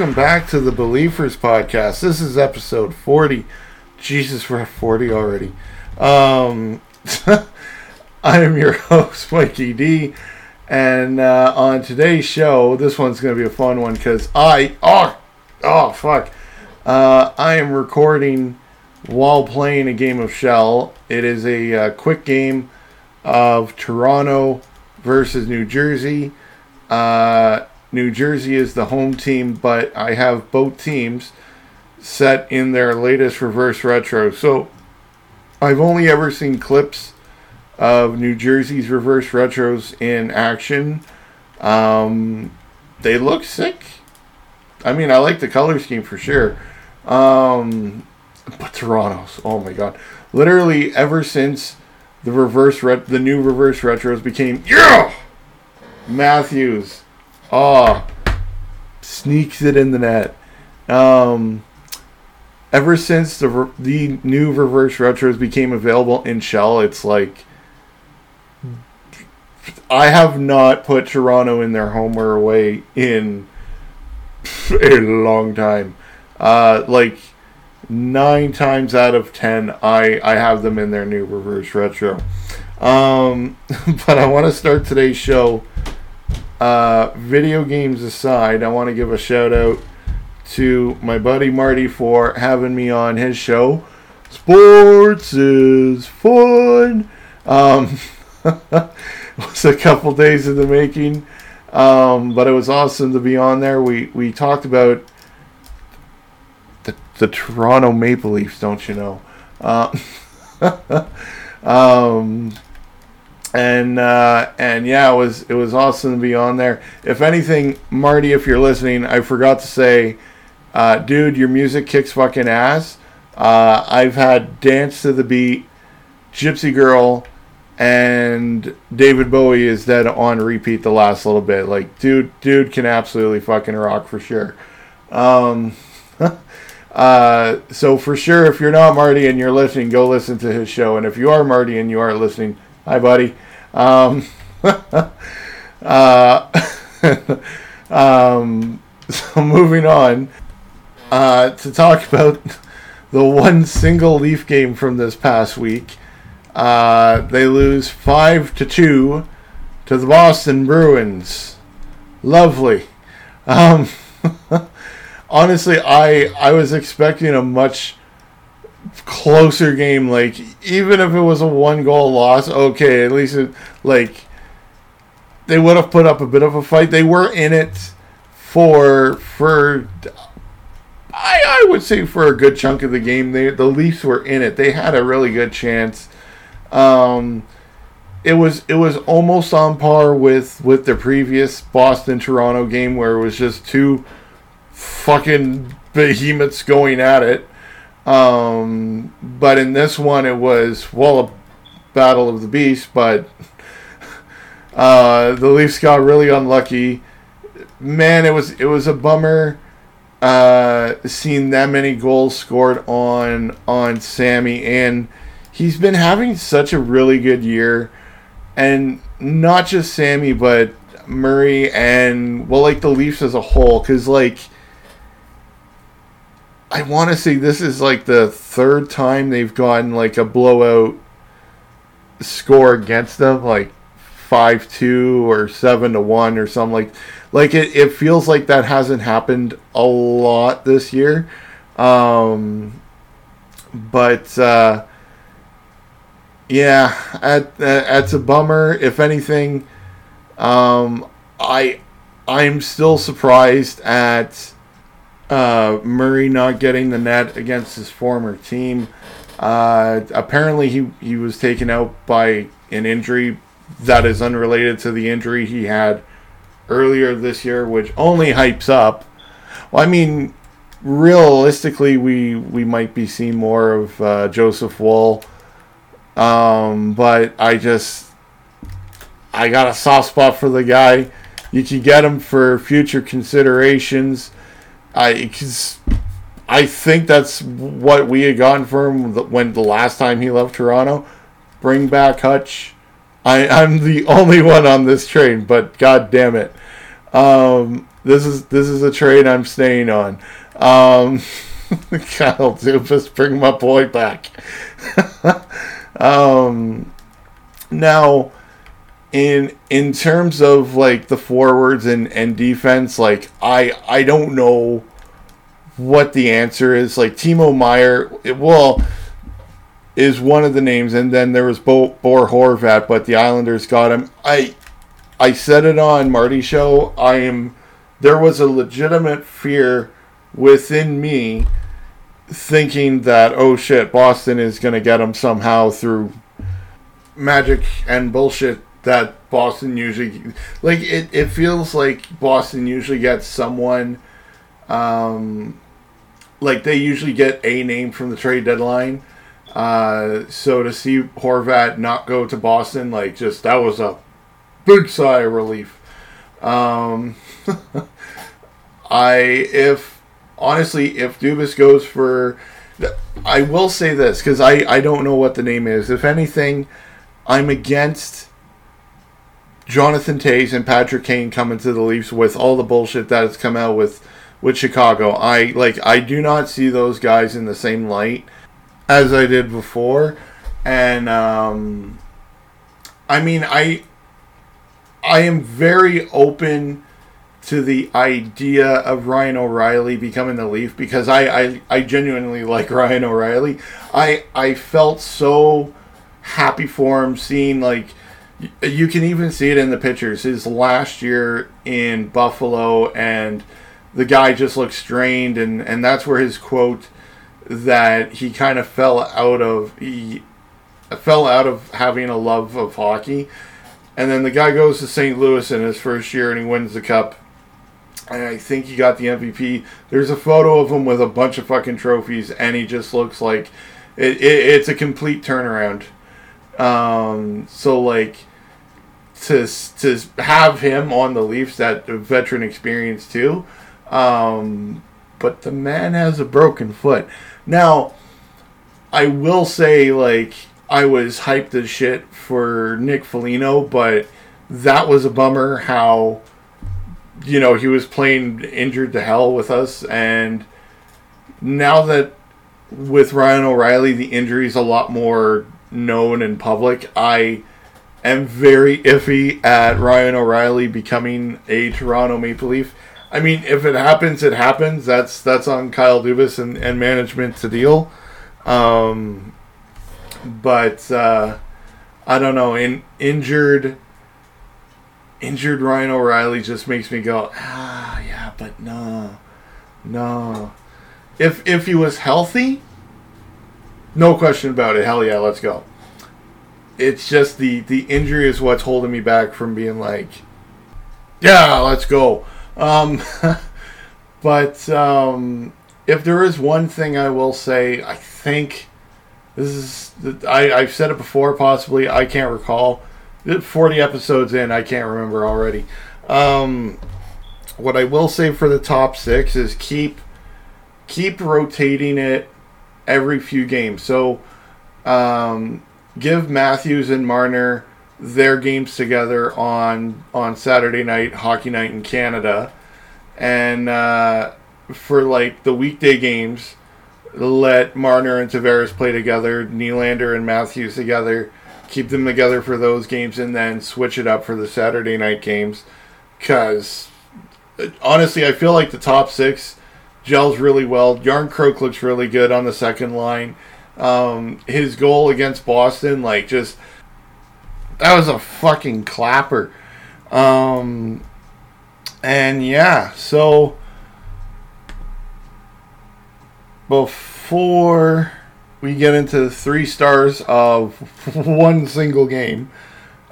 welcome back to the Be-Leaf-ers podcast. This is episode 40. Jesus, we're at 40 already. Um, I am your host, Mikey D. And uh, on today's show, this one's going to be a fun one because I, oh, oh, fuck. Uh, I am recording while playing a game of Chel. It is a uh, quick game of Toronto versus New Jersey. Uh, New Jersey is the home team, but I have both teams set in their latest reverse retro. So I've only ever seen clips of New Jersey's reverse retros in action. Um, they look sick. I mean, I like the color scheme for sure. Um, but Toronto's, oh my god. Literally, ever since the reverse ret- the new reverse retros became yeah Matthews oh sneaks it in the net um ever since the the new reverse retros became available in Chel it's like I have not put Toronto in their home or away in a long time uh like nine times out of ten I I have them in their new reverse retro. Um, but I want to start today's show. Uh, video games aside, I want to give a shout out to my buddy Marty for having me on his show. Sports is fun. Um, it was a couple days in the making, um, but it was awesome to be on there. We we talked about the the Toronto Maple Leafs, don't you know? Uh, um, and uh, and yeah, it was it was awesome to be on there. If anything, Marty, if you're listening, I forgot to say, uh, dude, your music kicks fucking ass. Uh, I've had Dance to the Beat, Gypsy Girl, and David Bowie is dead on repeat the last little bit. Like, dude, dude can absolutely fucking rock for sure. Um, uh, so for sure, if you're not Marty and you're listening, go listen to his show. And if you are Marty and you are listening, hi, buddy. Um, uh, um, so moving on uh, to talk about the one single Leaf game from this past week. Uh, they lose five to two to the Boston Bruins. Lovely. Um, honestly, I I was expecting a much closer game. Like even if it was a one goal loss, okay, at least it, like they would have put up a bit of a fight. They were in it for for I I would say for a good chunk of the game. They the Leafs were in it. They had a really good chance. Um it was it was almost on par with with the previous Boston Toronto game where it was just two fucking behemoths going at it. Um, but in this one, it was well a battle of the beast. But uh, the Leafs got really unlucky. Man, it was it was a bummer uh, seeing that many goals scored on on Sammy, and he's been having such a really good year, and not just Sammy, but Murray and well, like the Leafs as a whole, because like I want to say this is like the third time they've gotten like a blowout score against them, like five two or seven to one or something like. Like it, it feels like that hasn't happened a lot this year, um, but uh, yeah, at, that's a bummer. If anything, um, I I'm still surprised at uh, Murray not getting the net against his former team. Uh, apparently, he, he was taken out by an injury that is unrelated to the injury he had earlier this year, which only hypes up. Well, I mean, realistically, we we might be seeing more of uh, Joseph Woll, um, but I just I got a soft spot for the guy. You can get him for future considerations. I cause I think that's what we had gotten for him when the last time he left Toronto. Bring back Hutch. I, I'm the only one on this train, but god damn it. Um, this is this is a train I'm staying on. Um, Kyle Dubas, bring my boy back. um, now, in in terms of like the forwards and and defense, like I I don't know what the answer is. Like Timo Meier, it, well, is one of the names, and then there was Bo, Bo Horvat, but the Islanders got him. I I said it on Marty show. I am there was a legitimate fear within me thinking that oh shit boston is going to get him somehow through magic and bullshit that boston usually like it, it feels like boston usually gets someone um like they usually get a name from the trade deadline uh so to see horvat not go to boston like just that was a big sigh of relief um I if honestly if Dubas goes for I will say this because I, I don't know what the name is. If anything, I'm against Jonathan Toews and Patrick Kane coming to the Leafs with all the bullshit that has come out with with Chicago. I like I do not see those guys in the same light as I did before, and um, I mean I I am very open to the idea of Ryan O'Reilly becoming the Leaf because I, I, I genuinely like Ryan O'Reilly. I I felt so happy for him seeing like you can even see it in the pictures. His last year in Buffalo and the guy just looks strained and, and that's where his quote that he kind of fell out of he fell out of having a love of hockey. And then the guy goes to St. Louis in his first year and he wins the cup and I think he got the MVP. There's a photo of him with a bunch of fucking trophies, and he just looks like it, it, it's a complete turnaround. Um, so like to to have him on the Leafs, that veteran experience too. Um, but the man has a broken foot. Now, I will say like I was hyped as shit for Nick Foligno, but that was a bummer how you know, he was playing injured to hell with us. And now that with Ryan O'Reilly, the injury is a lot more known in public, I am very iffy at Ryan O'Reilly becoming a Toronto Maple Leaf. I mean, if it happens, it happens. That's that's on Kyle Dubas and, and management to deal. Um, but uh, I don't know. In injured injured Ryan O'Reilly just makes me go, ah, yeah, but no, no. If if he was healthy, no question about it. Hell yeah, let's go. It's just the the injury is what's holding me back from being like, yeah, let's go. Um, but um, if there is one thing I will say, I think this is I I've said it before. Possibly I can't recall 40 episodes in, I can't remember already. Um, what I will say for the top six is keep keep rotating it every few games. So um, give Matthews and Marner their games together on on Saturday night, hockey night in Canada, and uh, for like the weekday games, let Marner and Tavares play together, Nylander and Matthews together keep them together for those games, and then switch it up for the Saturday night games. Because honestly, I feel like the top six gels really well. Jarnkrok looks really good on the second line. Um, his goal against Boston, like just that was a fucking clapper. Um, and yeah, so before we get into three stars of one single game.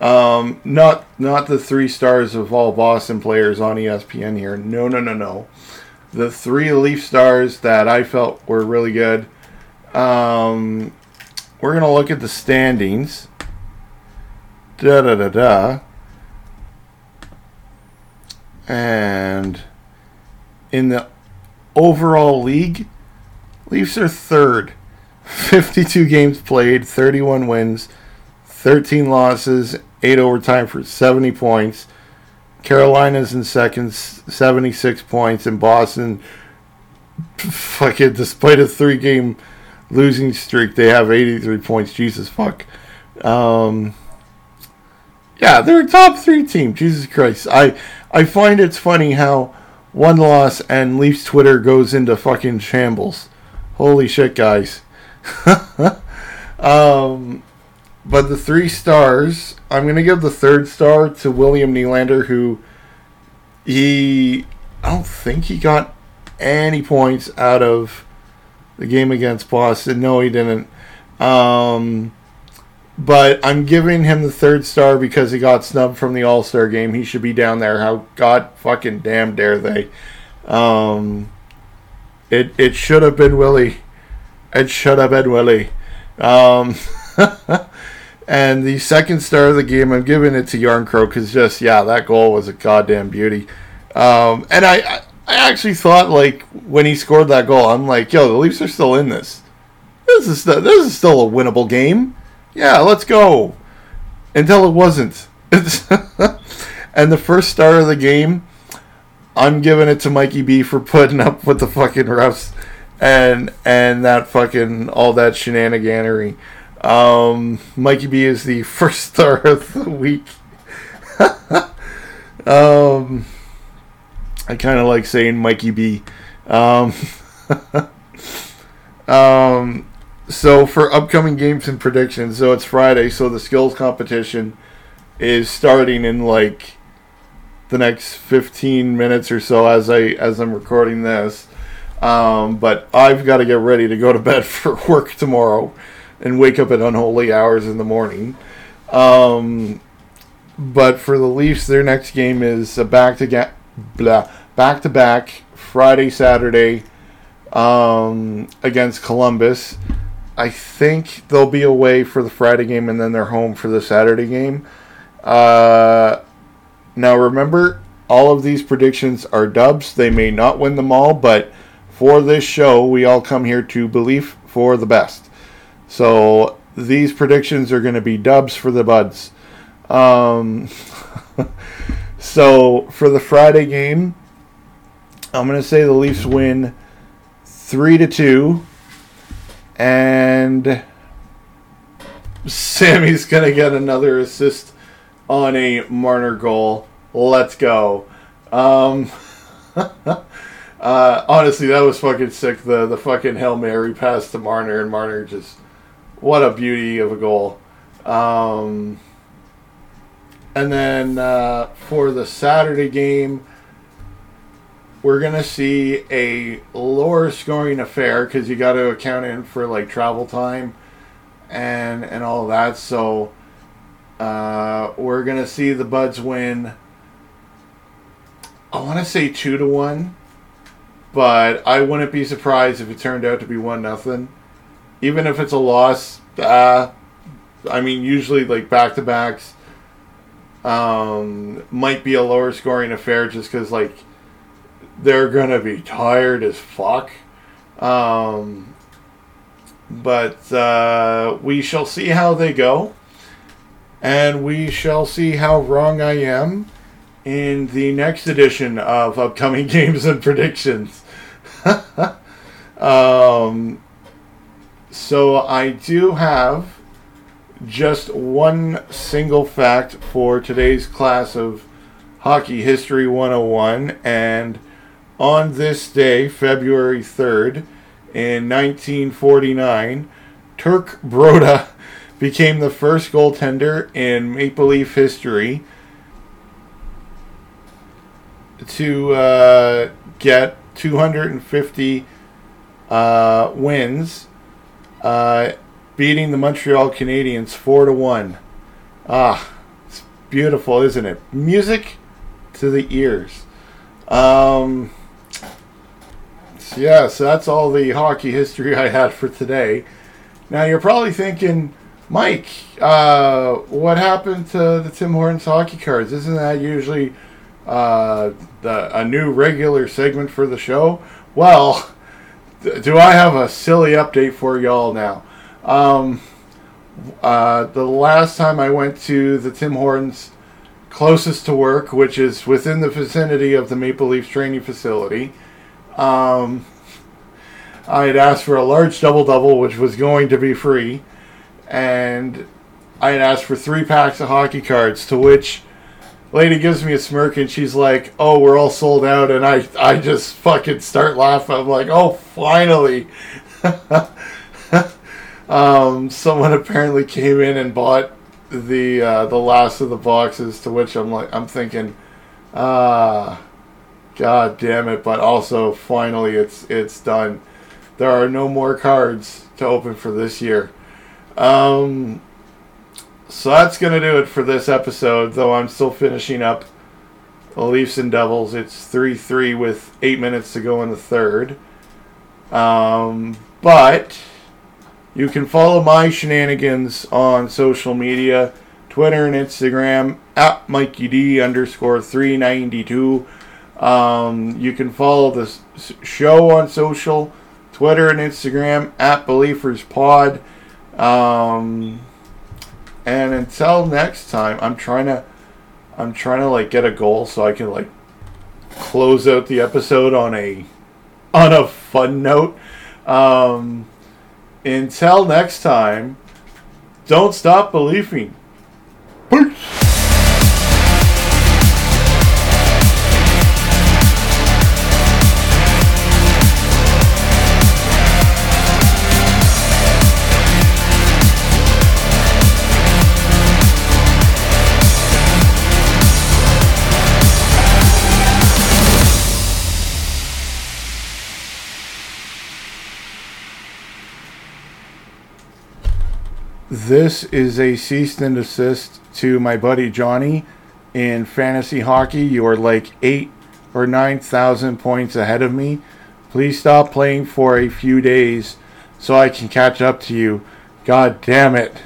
Um, not not the three stars of all Boston players on ESPN here. No, no, no, no. The three Leaf stars that I felt were really good. Um, we're gonna look at the standings. Da da da da. And in the overall league, Leafs are third 52 games played, 31 wins, 13 losses, 8 overtime for 70 points. Carolina's in second, 76 points, and Boston, fucking, despite a three game losing streak, they have 83 points. Jesus fuck. Um, yeah, they're a top three team. Jesus Christ. I, I find it's funny how one loss and Leafs Twitter goes into fucking shambles. Holy shit, guys. um, but the three stars, I'm to give the third star to William Nylander, who he, I don't think he got any points out of the game against Boston. No, he didn't. Um, but I'm giving him the third star because he got snubbed from the All Star game. He should be down there. How god fucking damn dare they? Um, it it should have been Willie. It should have been Willie. Um, And the second star of the game, I'm giving it to Jarnkrok because just yeah, that goal was a goddamn beauty. Um, and I, I actually thought like when he scored that goal, I'm like, yo, the Leafs are still in this. This is this is still a winnable game. Yeah, let's go. Until it wasn't. and the first star of the game, I'm giving it to Mikey B for putting up with the fucking refs and and that fucking all that shenaniganery. Um, Mikey B is the first star of the week. um, I kind of like saying Mikey B. Um, um, so for upcoming games and predictions, so it's Friday, so the skills competition is starting in like the next 15 minutes or so as I as I'm recording this. Um, but I've got to get ready to go to bed for work tomorrow and wake up at unholy hours in the morning. Um, but for the Leafs, their next game is a back to ga- blah back to back Friday Saturday um, against Columbus. I think they'll be away for the Friday game and then they're home for the Saturday game. Uh, now remember, all of these predictions are dubs. They may not win them all, but for this show, we all come here to believe for the best. So these predictions are going to be dubs for the buds. Um, so for the Friday game, I'm going to say the Leafs win three to two, and Sammy's going to get another assist on a Marner goal. Let's go. Um, uh, honestly, that was fucking sick. The the fucking hail mary pass to Marner, and Marner just what a beauty of a goal. Um, and then uh, for the Saturday game, we're gonna see a lower scoring affair because you got to account in for like travel time and and all that. So uh, we're gonna see the Buds win. I want to say two to one, but I wouldn't be surprised if it turned out to be one nothing even if it's a loss, uh, I mean, usually like back to backs um, might be a lower scoring affair just because like they're gonna be tired as fuck. Um, but uh, we shall see how they go, and we shall see how wrong I am in the next edition of upcoming games and predictions. um, so I do have just one single fact for today's class of Hockey History 101. And on this day, February 3rd, in 1949, Turk Broda became the first goaltender in Maple Leaf history to uh, get 250 uh, wins uh, beating the Montreal Canadiens four to one. Ah, it's beautiful, isn't it? Music to the ears. Um, so yeah, so that's all the hockey history I had for today. Now you're probably thinking, Mike, uh, what happened to the Tim Hortons hockey cards? Isn't that usually uh, the, a new regular segment for the show? Well, do I have a silly update for y'all now? Um, uh, the last time I went to the Tim Hortons closest to work, which is within the vicinity of the Maple Leafs training facility. Um, I had asked for a large double double, which was going to be free, and I had asked for three packs of hockey cards, to which lady gives me a smirk and she's like, "Oh, we're all sold out," and I I just fucking start laughing. I'm like, "Oh, finally." um, someone apparently came in and bought the uh, the last of the boxes. To which I'm like, I'm thinking, ah, god damn it! But also, finally, it's it's done. There are no more cards to open for this year. Um, so that's gonna do it for this episode. Though I'm still finishing up the Leafs and Devils. It's three three with eight minutes to go in the third. Um, but you can follow my shenanigans on social media, Twitter and Instagram at Mikey D underscore three ninety two. Um, you can follow the show on social, Twitter and Instagram at BeLeafers Pod. Um, and until next time, I'm trying to, I'm trying to like get a goal so I can like close out the episode on a, on a fun note. Um, until next time, don't stop believing. Peace. This is a cease and desist to my buddy Johnny. In fantasy hockey, you are like eight or nine thousand points ahead of me. Please stop playing for a few days so I can catch up to you. God damn it.